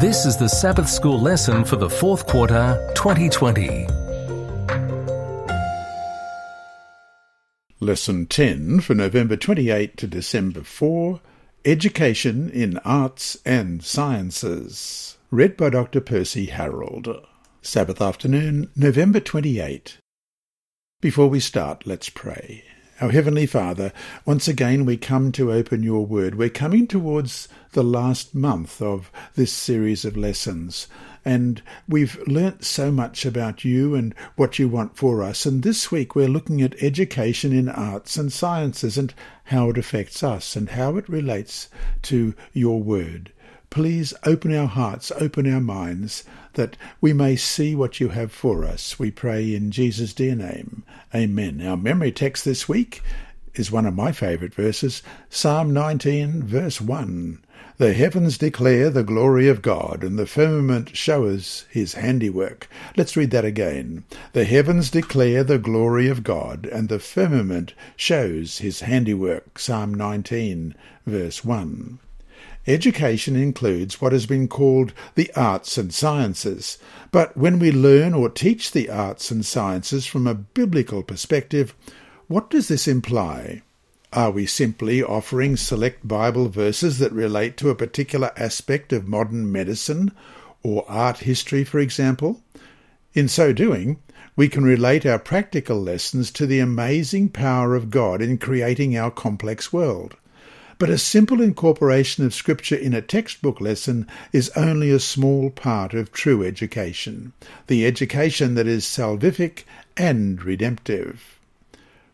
This is the Sabbath School lesson for the fourth quarter 2020. Lesson 10 for November 28 to December 4 Education in Arts and Sciences. Read by Dr. Percy Harold. Sabbath afternoon, November 28. Before we start, let's pray. Our Heavenly Father, once again we come to open your word. We're coming towards the last month of this series of lessons, and we've learnt so much about you and what you want for us. And this week we're looking at education in arts and sciences and how it affects us and how it relates to your word. Please open our hearts, open our minds, that we may see what you have for us. We pray in Jesus' dear name. Amen. Our memory text this week is one of my favourite verses, Psalm 19, verse 1. The heavens declare the glory of God, and the firmament shows his handiwork. Let's read that again. The heavens declare the glory of God, and the firmament shows his handiwork. Psalm 19, verse 1. Education includes what has been called the arts and sciences, but when we learn or teach the arts and sciences from a biblical perspective, what does this imply? Are we simply offering select Bible verses that relate to a particular aspect of modern medicine or art history, for example? In so doing, we can relate our practical lessons to the amazing power of God in creating our complex world. But a simple incorporation of Scripture in a textbook lesson is only a small part of true education, the education that is salvific and redemptive.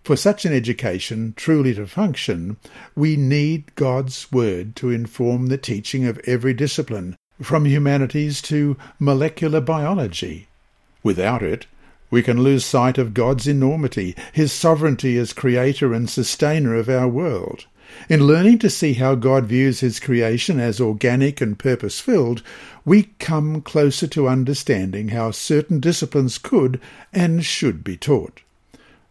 For such an education truly to function, we need God's Word to inform the teaching of every discipline, from humanities to molecular biology. Without it, we can lose sight of God's enormity, His sovereignty as creator and sustainer of our world. In learning to see how God views his creation as organic and purpose filled, we come closer to understanding how certain disciplines could and should be taught.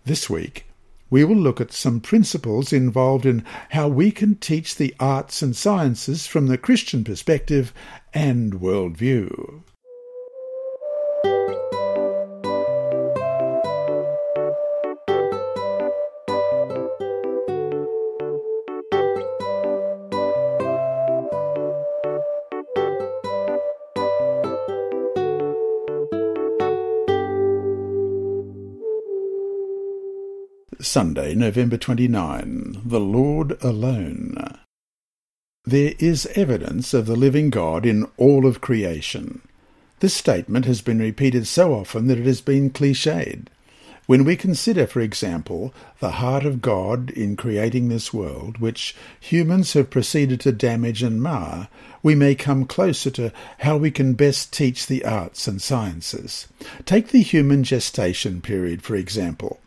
This week, we will look at some principles involved in how we can teach the arts and sciences from the Christian perspective and worldview. Sunday, November 29. The Lord Alone. There is evidence of the living God in all of creation. This statement has been repeated so often that it has been cliched. When we consider, for example, the heart of God in creating this world, which humans have proceeded to damage and mar, we may come closer to how we can best teach the arts and sciences. Take the human gestation period, for example.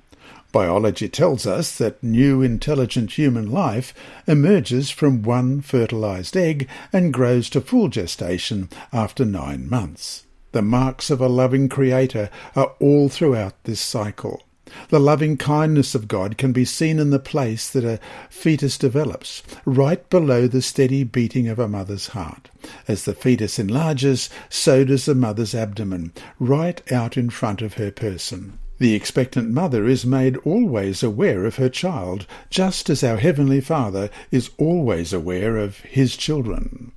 Biology tells us that new intelligent human life emerges from one fertilized egg and grows to full gestation after nine months. The marks of a loving Creator are all throughout this cycle. The loving kindness of God can be seen in the place that a fetus develops, right below the steady beating of a mother's heart. As the fetus enlarges, so does the mother's abdomen, right out in front of her person. The expectant mother is made always aware of her child, just as our Heavenly Father is always aware of His children.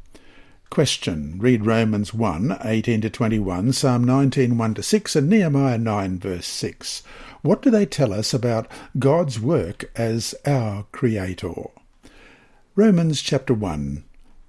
Question. Read Romans 1, 18 to 21, Psalm 19, 1 to 6, and Nehemiah 9, verse 6. What do they tell us about God's work as our Creator? Romans chapter 1,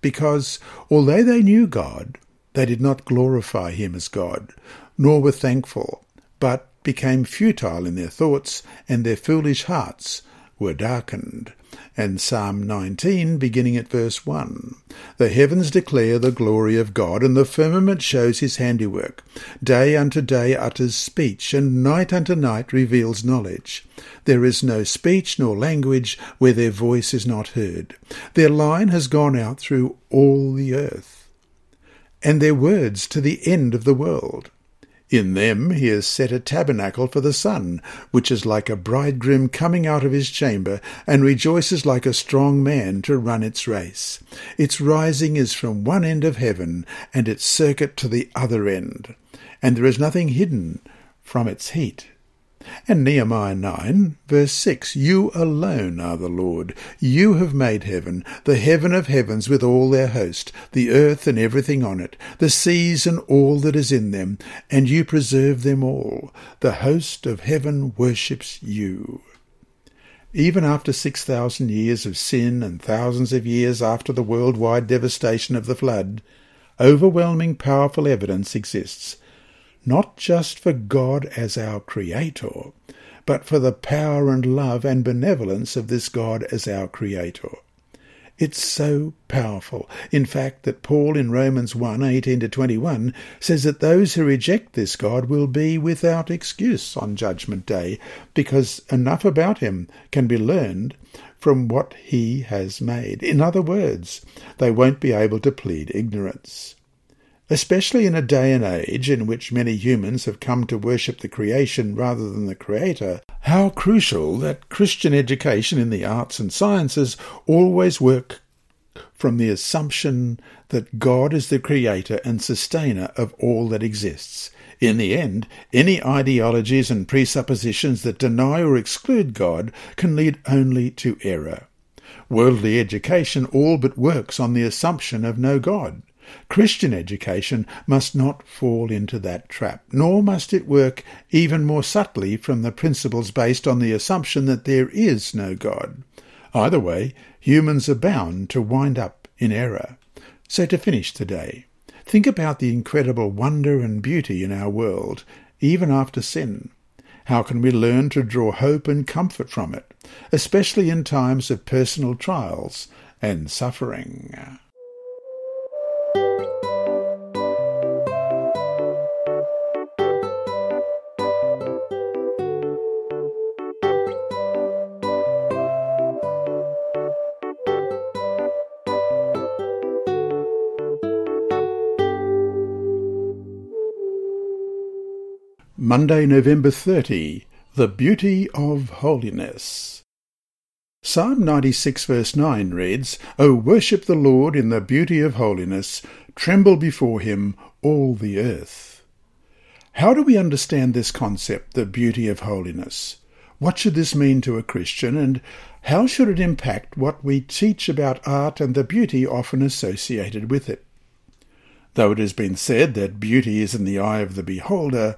because although they knew God, they did not glorify him as God, nor were thankful, but became futile in their thoughts, and their foolish hearts were darkened. And Psalm 19, beginning at verse 1. The heavens declare the glory of God, and the firmament shows his handiwork. Day unto day utters speech, and night unto night reveals knowledge. There is no speech nor language where their voice is not heard. Their line has gone out through all the earth, and their words to the end of the world. In them he has set a tabernacle for the sun, which is like a bridegroom coming out of his chamber, and rejoices like a strong man to run its race. Its rising is from one end of heaven, and its circuit to the other end, and there is nothing hidden from its heat. And Nehemiah 9, verse 6 You alone are the Lord. You have made heaven, the heaven of heavens with all their host, the earth and everything on it, the seas and all that is in them, and you preserve them all. The host of heaven worships you. Even after 6,000 years of sin and thousands of years after the worldwide devastation of the flood, overwhelming powerful evidence exists not just for God as our Creator, but for the power and love and benevolence of this God as our Creator. It's so powerful, in fact, that Paul in Romans 1 18 to 21 says that those who reject this God will be without excuse on Judgment Day, because enough about him can be learned from what he has made. In other words, they won't be able to plead ignorance. Especially in a day and age in which many humans have come to worship the creation rather than the Creator, how crucial that Christian education in the arts and sciences always work from the assumption that God is the creator and sustainer of all that exists. In the end, any ideologies and presuppositions that deny or exclude God can lead only to error. Worldly education all but works on the assumption of no God. Christian education must not fall into that trap, nor must it work even more subtly from the principles based on the assumption that there is no God. Either way, humans are bound to wind up in error. So to finish today, think about the incredible wonder and beauty in our world, even after sin. How can we learn to draw hope and comfort from it, especially in times of personal trials and suffering? Monday, November 30. The Beauty of Holiness. Psalm 96 verse 9 reads, O worship the Lord in the beauty of holiness, tremble before him, all the earth. How do we understand this concept, the beauty of holiness? What should this mean to a Christian, and how should it impact what we teach about art and the beauty often associated with it? Though it has been said that beauty is in the eye of the beholder,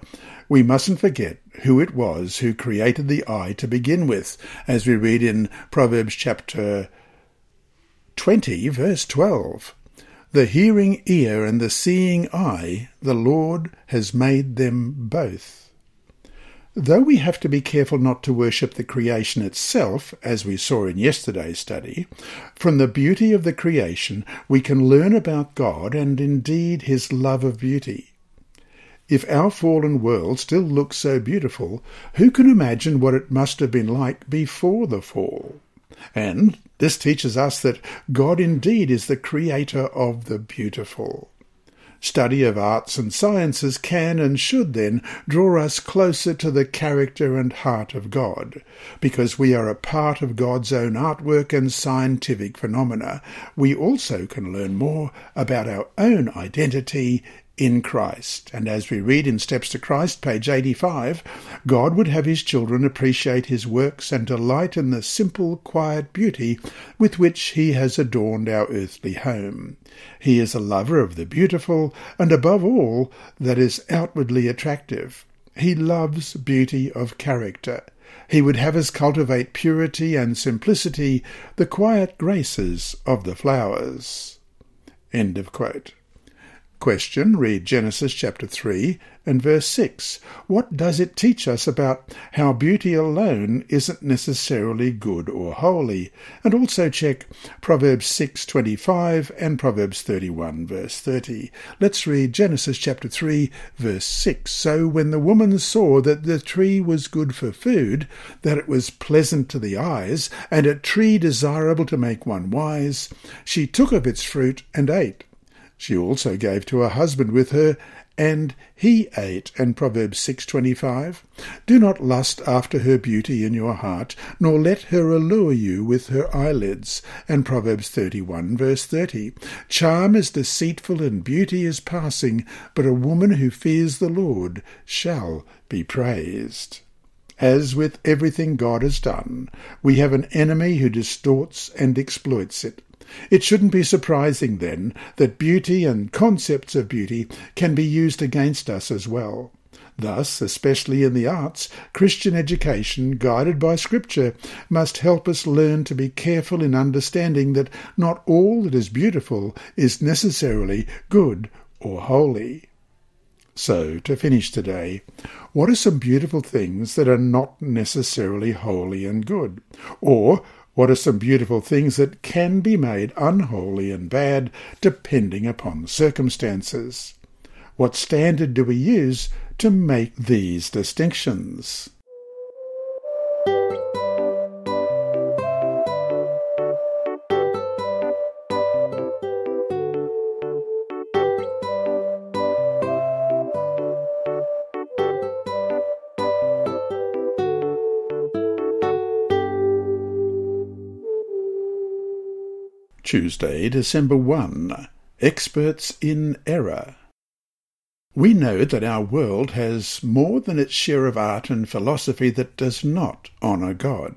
we mustn't forget who it was who created the eye to begin with, as we read in Proverbs chapter 20, verse 12. The hearing ear and the seeing eye, the Lord has made them both. Though we have to be careful not to worship the creation itself, as we saw in yesterday's study, from the beauty of the creation we can learn about God and indeed his love of beauty. If our fallen world still looks so beautiful, who can imagine what it must have been like before the fall? And this teaches us that God indeed is the creator of the beautiful. Study of arts and sciences can and should then draw us closer to the character and heart of God. Because we are a part of God's own artwork and scientific phenomena, we also can learn more about our own identity in Christ. And as we read in Steps to Christ, page 85, God would have his children appreciate his works and delight in the simple, quiet beauty with which he has adorned our earthly home. He is a lover of the beautiful, and above all, that is outwardly attractive. He loves beauty of character. He would have us cultivate purity and simplicity, the quiet graces of the flowers. End of quote. Question, read Genesis chapter 3 and verse 6. What does it teach us about how beauty alone isn't necessarily good or holy? And also check Proverbs 6:25 and Proverbs 31 verse 30. Let's read Genesis chapter 3 verse 6. So when the woman saw that the tree was good for food, that it was pleasant to the eyes, and a tree desirable to make one wise, she took of its fruit and ate. She also gave to her husband with her, and he ate. And Proverbs 6.25, Do not lust after her beauty in your heart, nor let her allure you with her eyelids. And Proverbs 31 verse 30, Charm is deceitful and beauty is passing, but a woman who fears the Lord shall be praised. As with everything God has done, we have an enemy who distorts and exploits it. It shouldn't be surprising, then, that beauty and concepts of beauty can be used against us as well. Thus, especially in the arts, Christian education, guided by Scripture, must help us learn to be careful in understanding that not all that is beautiful is necessarily good or holy. So, to finish today, what are some beautiful things that are not necessarily holy and good? Or what are some beautiful things that can be made unholy and bad depending upon circumstances? What standard do we use to make these distinctions? Tuesday, December 1. Experts in Error. We know that our world has more than its share of art and philosophy that does not honour God.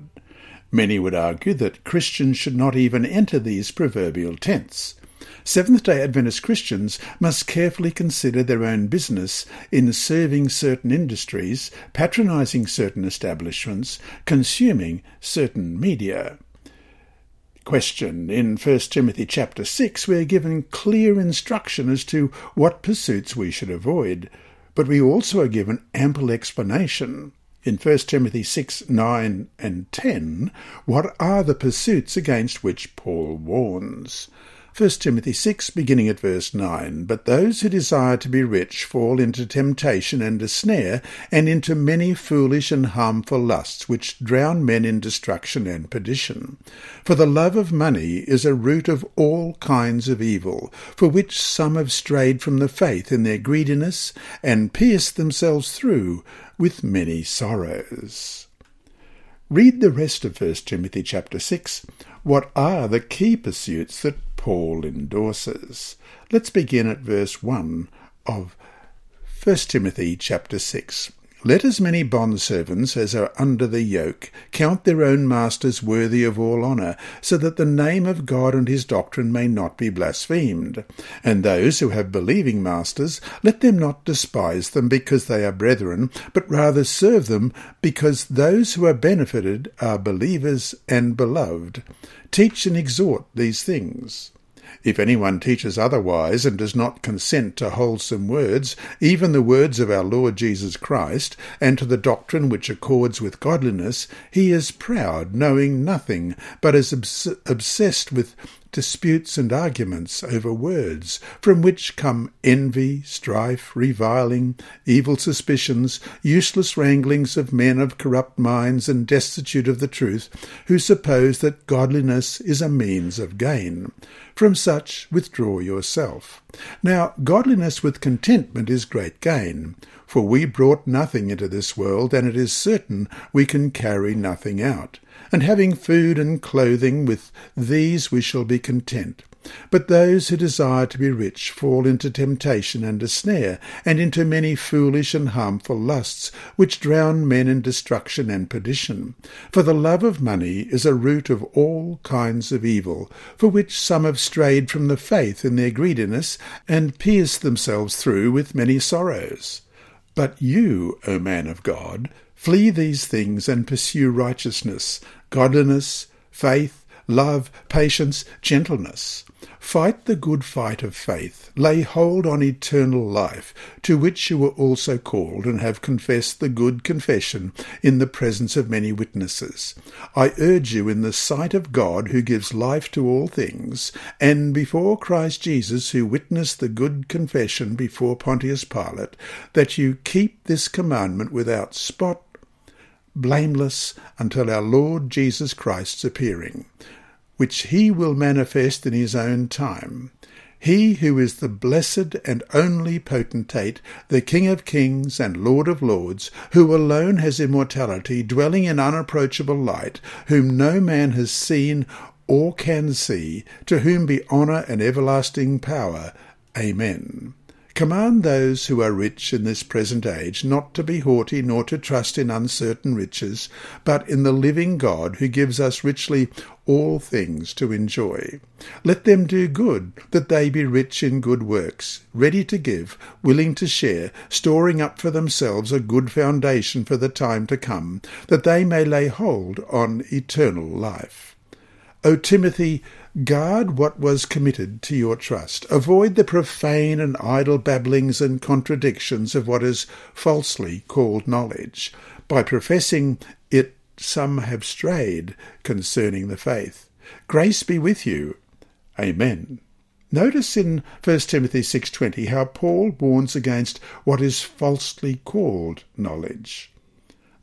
Many would argue that Christians should not even enter these proverbial tents. Seventh day Adventist Christians must carefully consider their own business in serving certain industries, patronising certain establishments, consuming certain media question. In 1 Timothy chapter 6, we are given clear instruction as to what pursuits we should avoid, but we also are given ample explanation. In 1 Timothy 6, 9 and 10, what are the pursuits against which Paul warns? 1 Timothy 6, beginning at verse 9. But those who desire to be rich fall into temptation and a snare, and into many foolish and harmful lusts, which drown men in destruction and perdition. For the love of money is a root of all kinds of evil, for which some have strayed from the faith in their greediness, and pierced themselves through with many sorrows. Read the rest of 1 Timothy chapter 6. What are the key pursuits that Paul endorses. Let's begin at verse 1 of 1 Timothy chapter 6. Let as many bondservants as are under the yoke count their own masters worthy of all honour, so that the name of God and his doctrine may not be blasphemed. And those who have believing masters, let them not despise them because they are brethren, but rather serve them because those who are benefited are believers and beloved. Teach and exhort these things. If anyone teaches otherwise and does not consent to wholesome words, even the words of our Lord Jesus Christ, and to the doctrine which accords with godliness, he is proud, knowing nothing, but is obs- obsessed with disputes and arguments over words, from which come envy, strife, reviling, evil suspicions, useless wranglings of men of corrupt minds and destitute of the truth, who suppose that godliness is a means of gain. From such withdraw yourself. Now, godliness with contentment is great gain. For we brought nothing into this world, and it is certain we can carry nothing out and having food and clothing, with these we shall be content. But those who desire to be rich fall into temptation and a snare, and into many foolish and harmful lusts, which drown men in destruction and perdition. For the love of money is a root of all kinds of evil, for which some have strayed from the faith in their greediness, and pierced themselves through with many sorrows. But you, O man of God, Flee these things and pursue righteousness, godliness, faith, love, patience, gentleness. Fight the good fight of faith. Lay hold on eternal life, to which you were also called, and have confessed the good confession in the presence of many witnesses. I urge you in the sight of God, who gives life to all things, and before Christ Jesus, who witnessed the good confession before Pontius Pilate, that you keep this commandment without spot, blameless, until our Lord Jesus Christ's appearing which he will manifest in his own time. He who is the blessed and only potentate, the King of kings and Lord of lords, who alone has immortality, dwelling in unapproachable light, whom no man has seen or can see, to whom be honour and everlasting power. Amen. Command those who are rich in this present age not to be haughty nor to trust in uncertain riches, but in the living God who gives us richly all things to enjoy. Let them do good, that they be rich in good works, ready to give, willing to share, storing up for themselves a good foundation for the time to come, that they may lay hold on eternal life. O Timothy, Guard what was committed to your trust. Avoid the profane and idle babblings and contradictions of what is falsely called knowledge. By professing it, some have strayed concerning the faith. Grace be with you. Amen. Notice in 1 Timothy 6:20 how Paul warns against what is falsely called knowledge.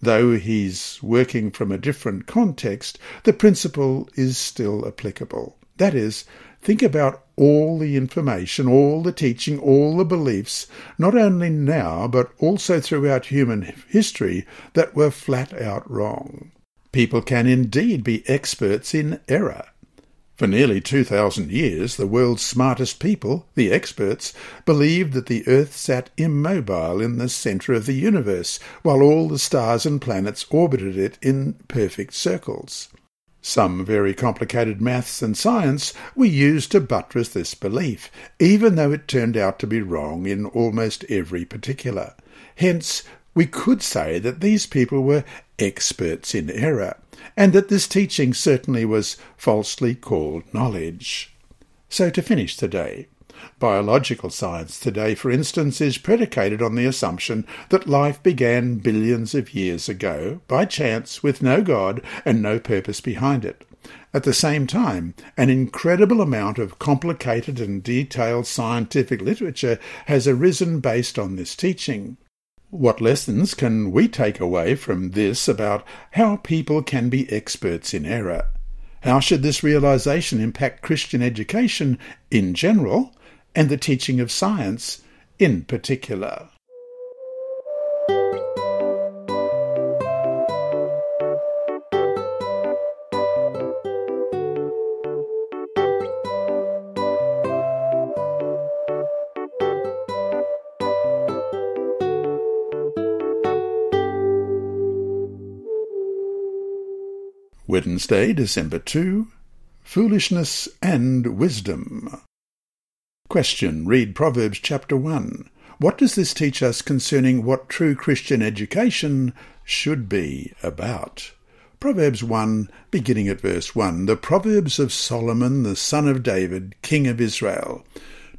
Though he's working from a different context, the principle is still applicable. That is, think about all the information, all the teaching, all the beliefs, not only now, but also throughout human history, that were flat out wrong. People can indeed be experts in error. For nearly 2,000 years, the world's smartest people, the experts, believed that the Earth sat immobile in the centre of the universe, while all the stars and planets orbited it in perfect circles. Some very complicated maths and science were used to buttress this belief, even though it turned out to be wrong in almost every particular. Hence, we could say that these people were experts in error, and that this teaching certainly was falsely called knowledge. So to finish today, Biological science today, for instance, is predicated on the assumption that life began billions of years ago, by chance, with no God and no purpose behind it. At the same time, an incredible amount of complicated and detailed scientific literature has arisen based on this teaching. What lessons can we take away from this about how people can be experts in error? How should this realization impact Christian education in general and the teaching of science in particular. Wednesday, December 2 Foolishness and Wisdom. Question. Read Proverbs chapter 1. What does this teach us concerning what true Christian education should be about? Proverbs 1, beginning at verse 1. The Proverbs of Solomon, the son of David, king of Israel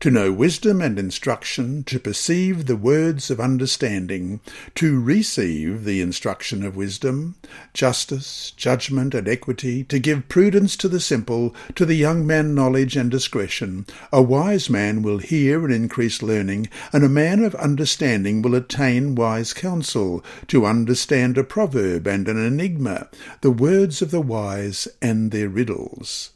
to know wisdom and instruction, to perceive the words of understanding, to receive the instruction of wisdom, justice, judgment, and equity, to give prudence to the simple, to the young man knowledge and discretion. A wise man will hear and increase learning, and a man of understanding will attain wise counsel, to understand a proverb and an enigma, the words of the wise and their riddles.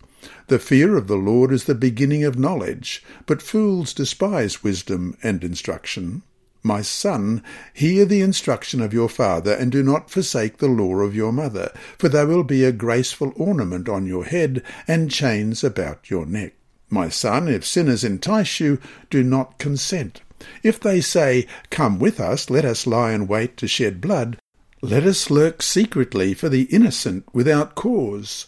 The fear of the Lord is the beginning of knowledge, but fools despise wisdom and instruction. My son, hear the instruction of your father, and do not forsake the law of your mother, for they will be a graceful ornament on your head, and chains about your neck. My son, if sinners entice you, do not consent. If they say, Come with us, let us lie in wait to shed blood, let us lurk secretly for the innocent without cause.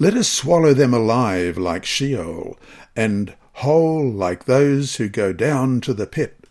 Let us swallow them alive like Sheol, and whole like those who go down to the pit.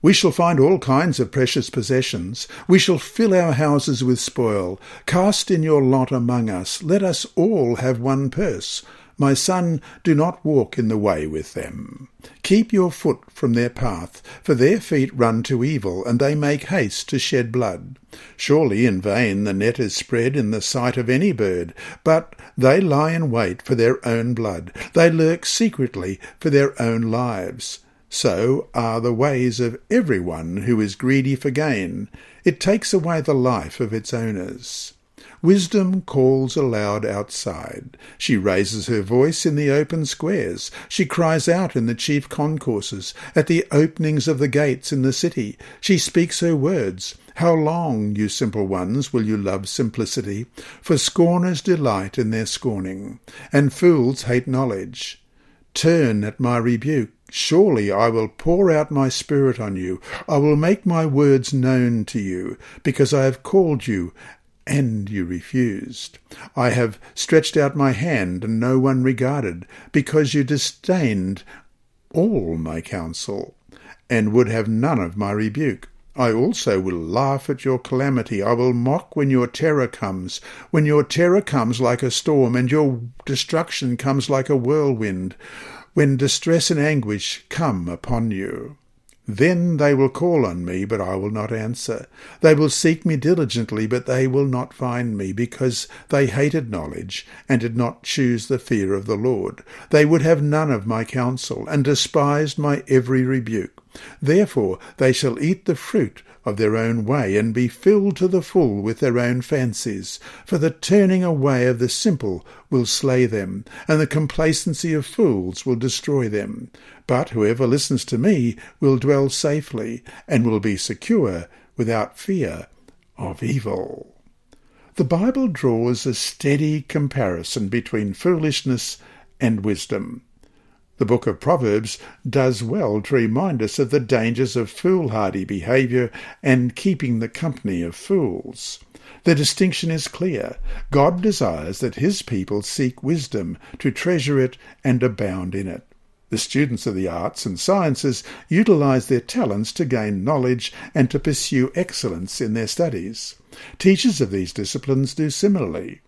We shall find all kinds of precious possessions. We shall fill our houses with spoil. Cast in your lot among us. Let us all have one purse. My son, do not walk in the way with them. Keep your foot from their path, for their feet run to evil, and they make haste to shed blood. Surely in vain the net is spread in the sight of any bird, but they lie in wait for their own blood. They lurk secretly for their own lives. So are the ways of everyone who is greedy for gain. It takes away the life of its owners. Wisdom calls aloud outside. She raises her voice in the open squares. She cries out in the chief concourses, at the openings of the gates in the city. She speaks her words. How long, you simple ones, will you love simplicity? For scorners delight in their scorning, and fools hate knowledge. Turn at my rebuke. Surely I will pour out my spirit on you. I will make my words known to you, because I have called you, and you refused. I have stretched out my hand, and no one regarded, because you disdained all my counsel, and would have none of my rebuke. I also will laugh at your calamity. I will mock when your terror comes, when your terror comes like a storm, and your destruction comes like a whirlwind when distress and anguish come upon you. Then they will call on me, but I will not answer. They will seek me diligently, but they will not find me, because they hated knowledge, and did not choose the fear of the Lord. They would have none of my counsel, and despised my every rebuke. Therefore they shall eat the fruit of their own way, and be filled to the full with their own fancies. For the turning away of the simple will slay them, and the complacency of fools will destroy them. But whoever listens to me will dwell safely, and will be secure without fear of evil. The Bible draws a steady comparison between foolishness and wisdom. The book of Proverbs does well to remind us of the dangers of foolhardy behaviour and keeping the company of fools. The distinction is clear. God desires that his people seek wisdom, to treasure it and abound in it. The students of the arts and sciences utilize their talents to gain knowledge and to pursue excellence in their studies. Teachers of these disciplines do similarly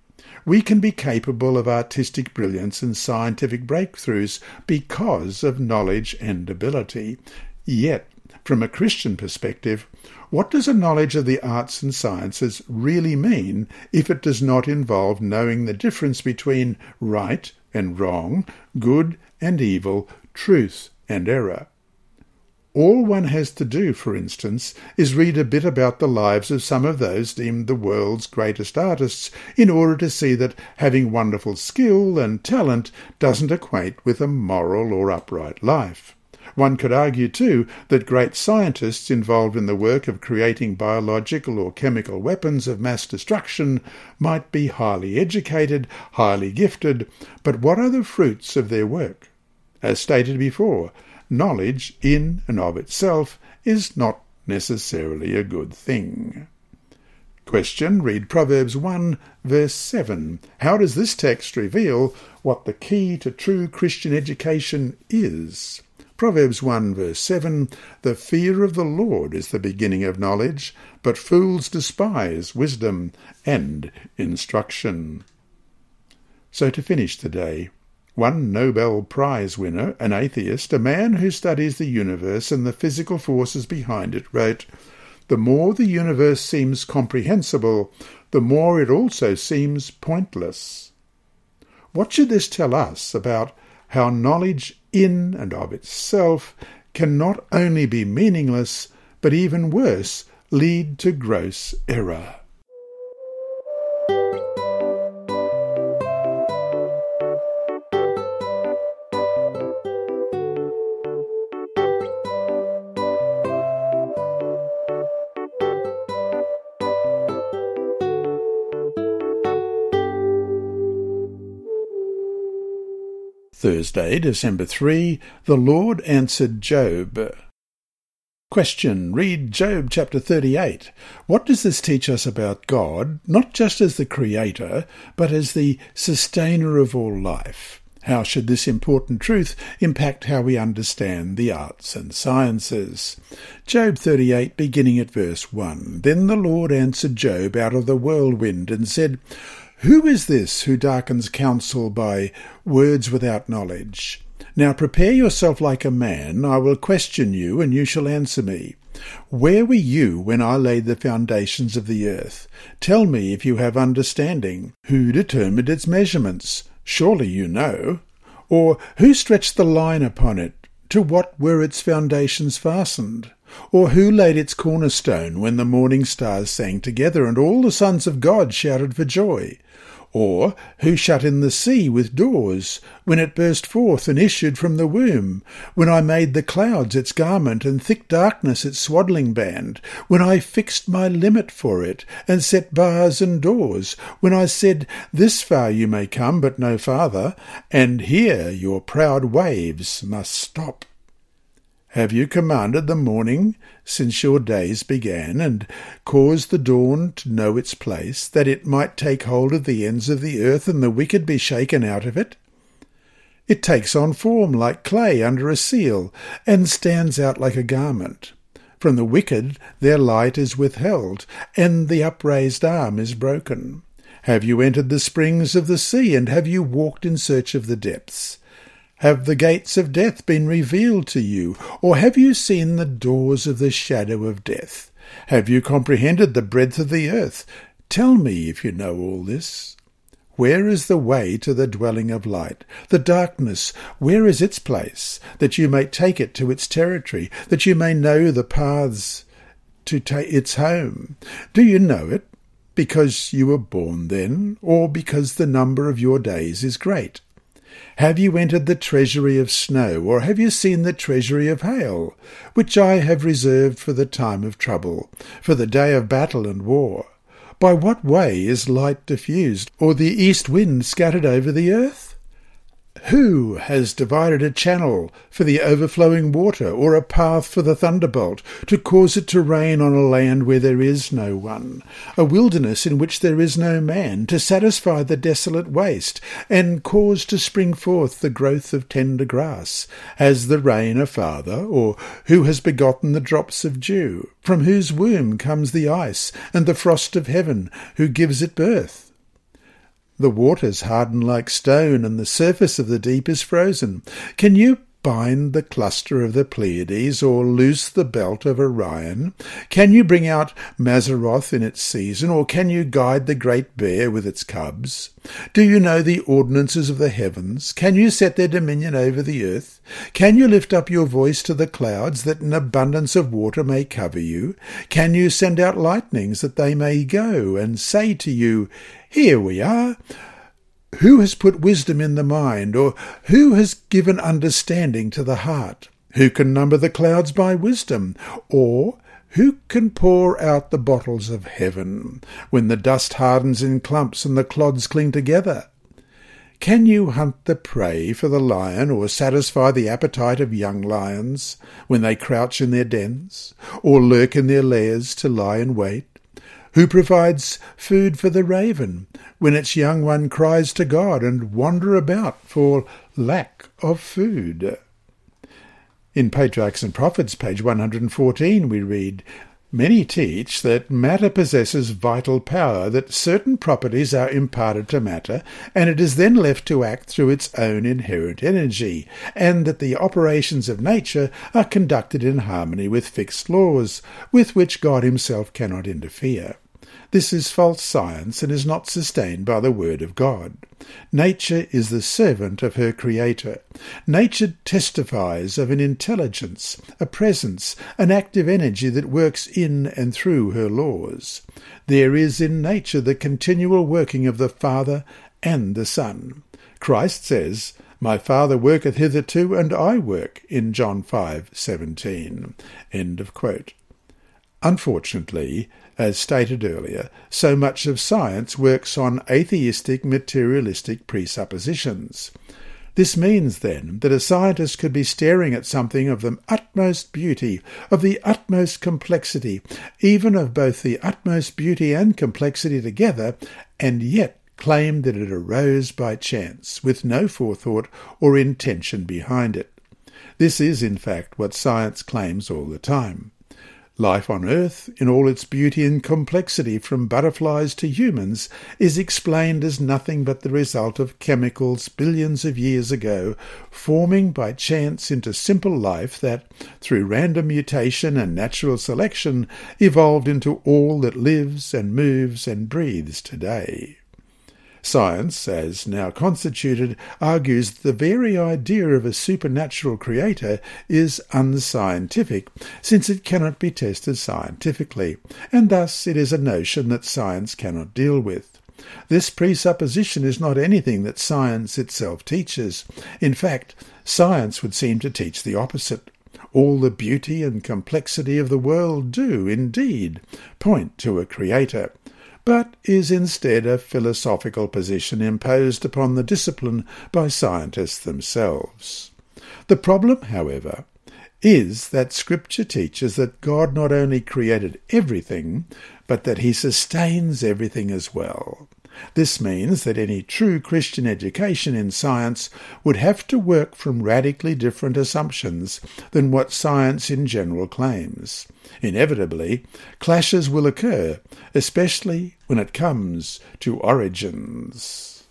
we can be capable of artistic brilliance and scientific breakthroughs because of knowledge and ability. Yet, from a Christian perspective, what does a knowledge of the arts and sciences really mean if it does not involve knowing the difference between right and wrong, good and evil, truth and error? All one has to do, for instance, is read a bit about the lives of some of those deemed the world's greatest artists in order to see that having wonderful skill and talent doesn't equate with a moral or upright life. One could argue, too, that great scientists involved in the work of creating biological or chemical weapons of mass destruction might be highly educated, highly gifted, but what are the fruits of their work? As stated before, knowledge in and of itself is not necessarily a good thing. Question. Read Proverbs 1 verse 7. How does this text reveal what the key to true Christian education is? Proverbs 1 verse 7 The fear of the Lord is the beginning of knowledge, but fools despise wisdom and instruction. So to finish today, one Nobel Prize winner, an atheist, a man who studies the universe and the physical forces behind it, wrote, The more the universe seems comprehensible, the more it also seems pointless. What should this tell us about how knowledge in and of itself can not only be meaningless, but even worse, lead to gross error? Thursday, December 3, the Lord answered Job. Question. Read Job chapter 38. What does this teach us about God, not just as the Creator, but as the sustainer of all life? How should this important truth impact how we understand the arts and sciences? Job 38, beginning at verse 1. Then the Lord answered Job out of the whirlwind and said, Who is this who darkens counsel by words without knowledge? Now prepare yourself like a man, I will question you, and you shall answer me. Where were you when I laid the foundations of the earth? Tell me if you have understanding. Who determined its measurements? Surely you know. Or who stretched the line upon it? To what were its foundations fastened? Or who laid its cornerstone when the morning stars sang together and all the sons of God shouted for joy? Or who shut in the sea with doors, when it burst forth and issued from the womb? When I made the clouds its garment, and thick darkness its swaddling band? When I fixed my limit for it, and set bars and doors? When I said, This far you may come, but no farther, and here your proud waves must stop? Have you commanded the morning since your days began, and caused the dawn to know its place, that it might take hold of the ends of the earth, and the wicked be shaken out of it? It takes on form like clay under a seal, and stands out like a garment. From the wicked their light is withheld, and the upraised arm is broken. Have you entered the springs of the sea, and have you walked in search of the depths? Have the gates of death been revealed to you, or have you seen the doors of the shadow of death? Have you comprehended the breadth of the earth? Tell me if you know all this. Where is the way to the dwelling of light? The darkness, where is its place? That you may take it to its territory, that you may know the paths to take its home. Do you know it? Because you were born then, or because the number of your days is great? Have you entered the treasury of snow, or have you seen the treasury of hail, which I have reserved for the time of trouble, for the day of battle and war? By what way is light diffused, or the east wind scattered over the earth? Who has divided a channel for the overflowing water, or a path for the thunderbolt, to cause it to rain on a land where there is no one, a wilderness in which there is no man, to satisfy the desolate waste, and cause to spring forth the growth of tender grass? Has the rain a father, or who has begotten the drops of dew? From whose womb comes the ice, and the frost of heaven, who gives it birth? The waters harden like stone, and the surface of the deep is frozen. Can you bind the cluster of the Pleiades, or loose the belt of Orion? Can you bring out Mazzaroth in its season, or can you guide the great bear with its cubs? Do you know the ordinances of the heavens? Can you set their dominion over the earth? Can you lift up your voice to the clouds, that an abundance of water may cover you? Can you send out lightnings, that they may go, and say to you, Here we are? Who has put wisdom in the mind, or who has given understanding to the heart? Who can number the clouds by wisdom, or who can pour out the bottles of heaven, when the dust hardens in clumps and the clods cling together? Can you hunt the prey for the lion, or satisfy the appetite of young lions, when they crouch in their dens, or lurk in their lairs to lie in wait? who provides food for the raven when its young one cries to God and wander about for lack of food. In Patriarchs and Prophets, page 114, we read, Many teach that matter possesses vital power, that certain properties are imparted to matter, and it is then left to act through its own inherent energy, and that the operations of nature are conducted in harmony with fixed laws, with which God himself cannot interfere. This is false science and is not sustained by the Word of God. Nature is the servant of her Creator. Nature testifies of an intelligence, a presence, an active energy that works in and through her laws. There is in nature the continual working of the Father and the Son. Christ says, My Father worketh hitherto, and I work, in John 5:17. End of quote. Unfortunately, as stated earlier, so much of science works on atheistic materialistic presuppositions. This means, then, that a scientist could be staring at something of the utmost beauty, of the utmost complexity, even of both the utmost beauty and complexity together, and yet claim that it arose by chance, with no forethought or intention behind it. This is, in fact, what science claims all the time. Life on Earth, in all its beauty and complexity from butterflies to humans, is explained as nothing but the result of chemicals billions of years ago forming by chance into simple life that, through random mutation and natural selection, evolved into all that lives and moves and breathes today. Science, as now constituted, argues that the very idea of a supernatural creator is unscientific, since it cannot be tested scientifically, and thus it is a notion that science cannot deal with. This presupposition is not anything that science itself teaches. In fact, science would seem to teach the opposite. All the beauty and complexity of the world do, indeed, point to a creator but is instead a philosophical position imposed upon the discipline by scientists themselves. The problem, however, is that Scripture teaches that God not only created everything, but that he sustains everything as well. This means that any true Christian education in science would have to work from radically different assumptions than what science in general claims. Inevitably, clashes will occur, especially when it comes to origins.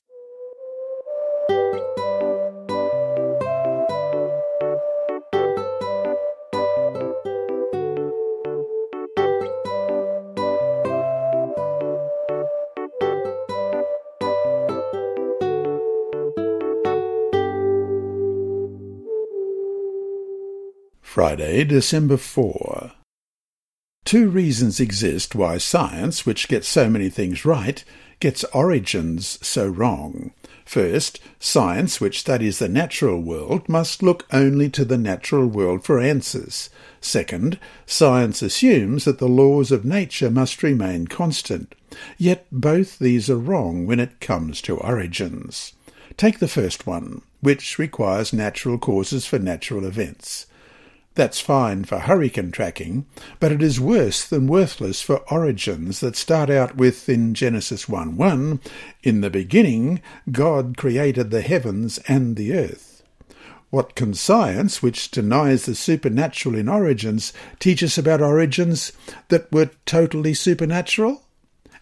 Friday, December 4. Two reasons exist why science, which gets so many things right, gets origins so wrong. First, science, which studies the natural world, must look only to the natural world for answers. Second, science assumes that the laws of nature must remain constant. Yet both these are wrong when it comes to origins. Take the first one, which requires natural causes for natural events. That's fine for hurricane tracking, but it is worse than worthless for origins that start out with in Genesis 1 1, In the beginning, God created the heavens and the earth. What can science, which denies the supernatural in origins, teach us about origins that were totally supernatural?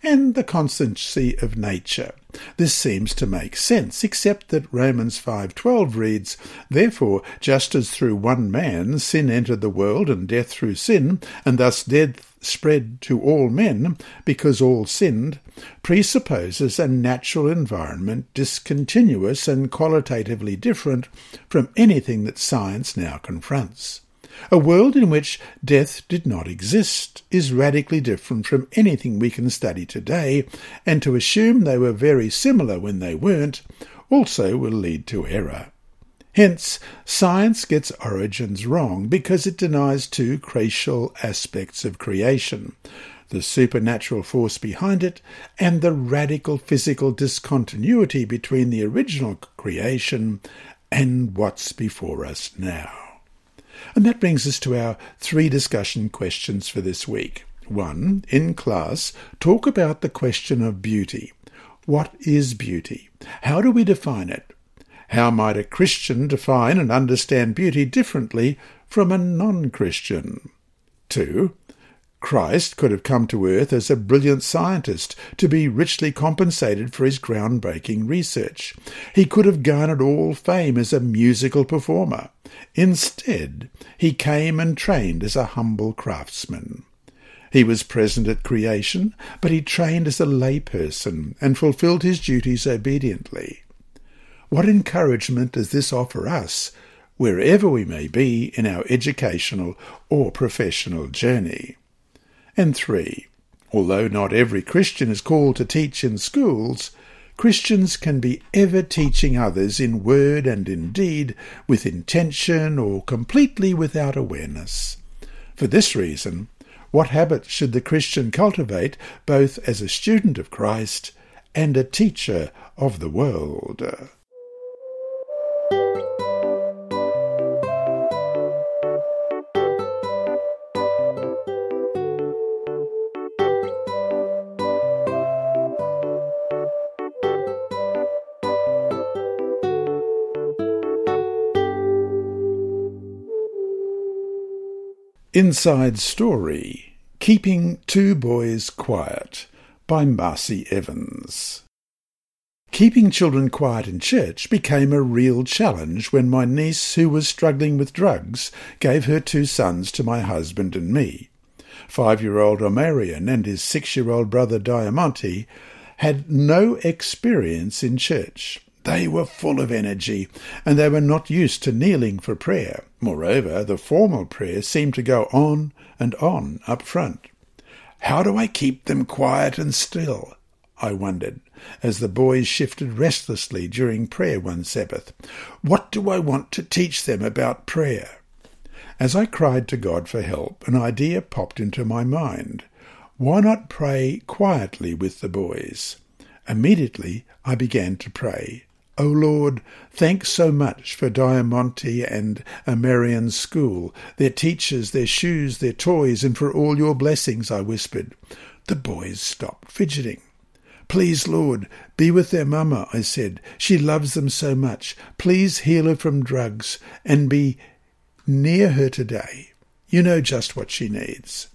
And the constancy of nature. This seems to make sense, except that Romans 5:12 reads, "Therefore, just as through one man sin entered the world and death through sin, and thus death spread to all men because all sinned, presupposes a natural environment discontinuous and qualitatively different from anything that science now confronts. A world in which death did not exist is radically different from anything we can study today, and to assume they were very similar when they weren't also will lead to error. Hence, science gets origins wrong because it denies two crucial aspects of creation the supernatural force behind it, and the radical physical discontinuity between the original creation and what's before us now. And that brings us to our three discussion questions for this week. One, in class, talk about the question of beauty. What is beauty? How do we define it? How might a Christian define and understand beauty differently from a non Christian? Two, Christ could have come to earth as a brilliant scientist to be richly compensated for his groundbreaking research. He could have garnered all fame as a musical performer. Instead, he came and trained as a humble craftsman. He was present at creation, but he trained as a layperson and fulfilled his duties obediently. What encouragement does this offer us, wherever we may be in our educational or professional journey? And three, although not every Christian is called to teach in schools, Christians can be ever teaching others in word and in deed, with intention or completely without awareness. For this reason, what habits should the Christian cultivate both as a student of Christ and a teacher of the world? Inside Story Keeping Two Boys Quiet by Marcy Evans. Keeping children quiet in church became a real challenge when my niece, who was struggling with drugs, gave her two sons to my husband and me. Five-year-old Omarion and his six-year-old brother Diamante had no experience in church. They were full of energy, and they were not used to kneeling for prayer. Moreover, the formal prayer seemed to go on and on up front. How do I keep them quiet and still? I wondered, as the boys shifted restlessly during prayer one Sabbath. What do I want to teach them about prayer? As I cried to God for help, an idea popped into my mind. Why not pray quietly with the boys? Immediately I began to pray. O Lord, thanks so much for Diamante and Omarion's school, their teachers, their shoes, their toys, and for all your blessings, I whispered. The boys stopped fidgeting. Please, Lord, be with their mamma, I said. She loves them so much. Please heal her from drugs and be near her today. You know just what she needs.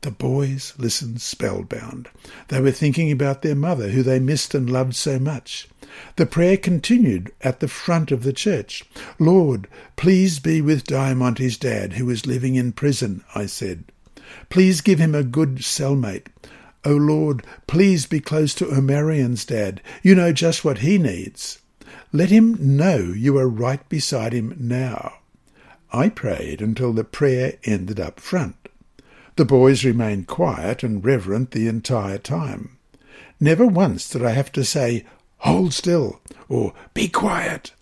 The boys listened spellbound. They were thinking about their mother, who they missed and loved so much. The prayer continued at the front of the church. Lord, please be with Diamante's dad, who is living in prison, I said. Please give him a good cellmate. O oh Lord, please be close to Omarion's dad. You know just what he needs. Let him know you are right beside him now. I prayed until the prayer ended up front. The boys remained quiet and reverent the entire time. Never once did I have to say, Hold still, or Be quiet.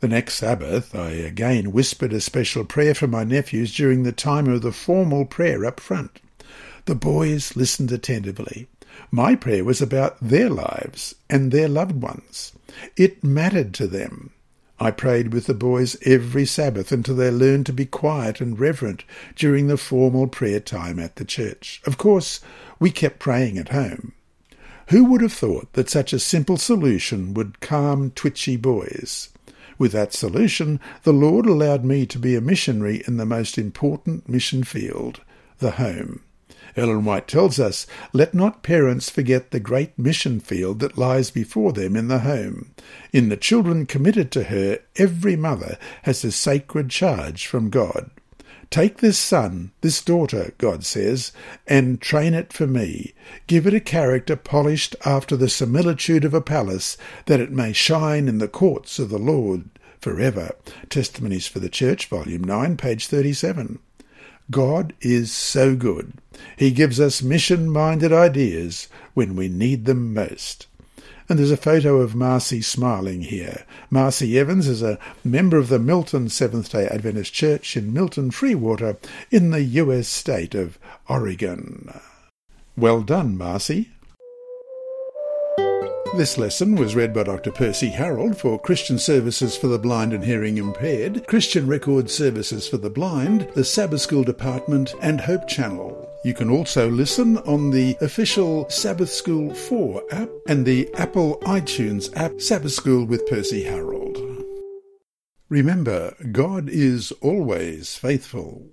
The next Sabbath I again whispered a special prayer for my nephews during the time of the formal prayer up front. The boys listened attentively. My prayer was about their lives and their loved ones. It mattered to them. I prayed with the boys every Sabbath until they learned to be quiet and reverent during the formal prayer time at the church. Of course, we kept praying at home. Who would have thought that such a simple solution would calm twitchy boys? With that solution, the Lord allowed me to be a missionary in the most important mission field, the home. Ellen White tells us, Let not parents forget the great mission field that lies before them in the home. In the children committed to her, every mother has a sacred charge from God. Take this son, this daughter, God says, and train it for me. Give it a character polished after the similitude of a palace, that it may shine in the courts of the Lord forever. Testimonies for the Church, Volume 9, page 37. God is so good. He gives us mission-minded ideas when we need them most. And there's a photo of Marcy smiling here. Marcy Evans is a member of the Milton Seventh-day Adventist Church in Milton, Freewater, in the U.S. state of Oregon. Well done, Marcy. This lesson was read by Dr. Percy Harrold for Christian Services for the Blind and Hearing Impaired, Christian Record Services for the Blind, the Sabbath School Department, and Hope Channel. You can also listen on the official Sabbath School 4 app and the Apple iTunes app Sabbath School with Percy Harrold. Remember, God is always faithful.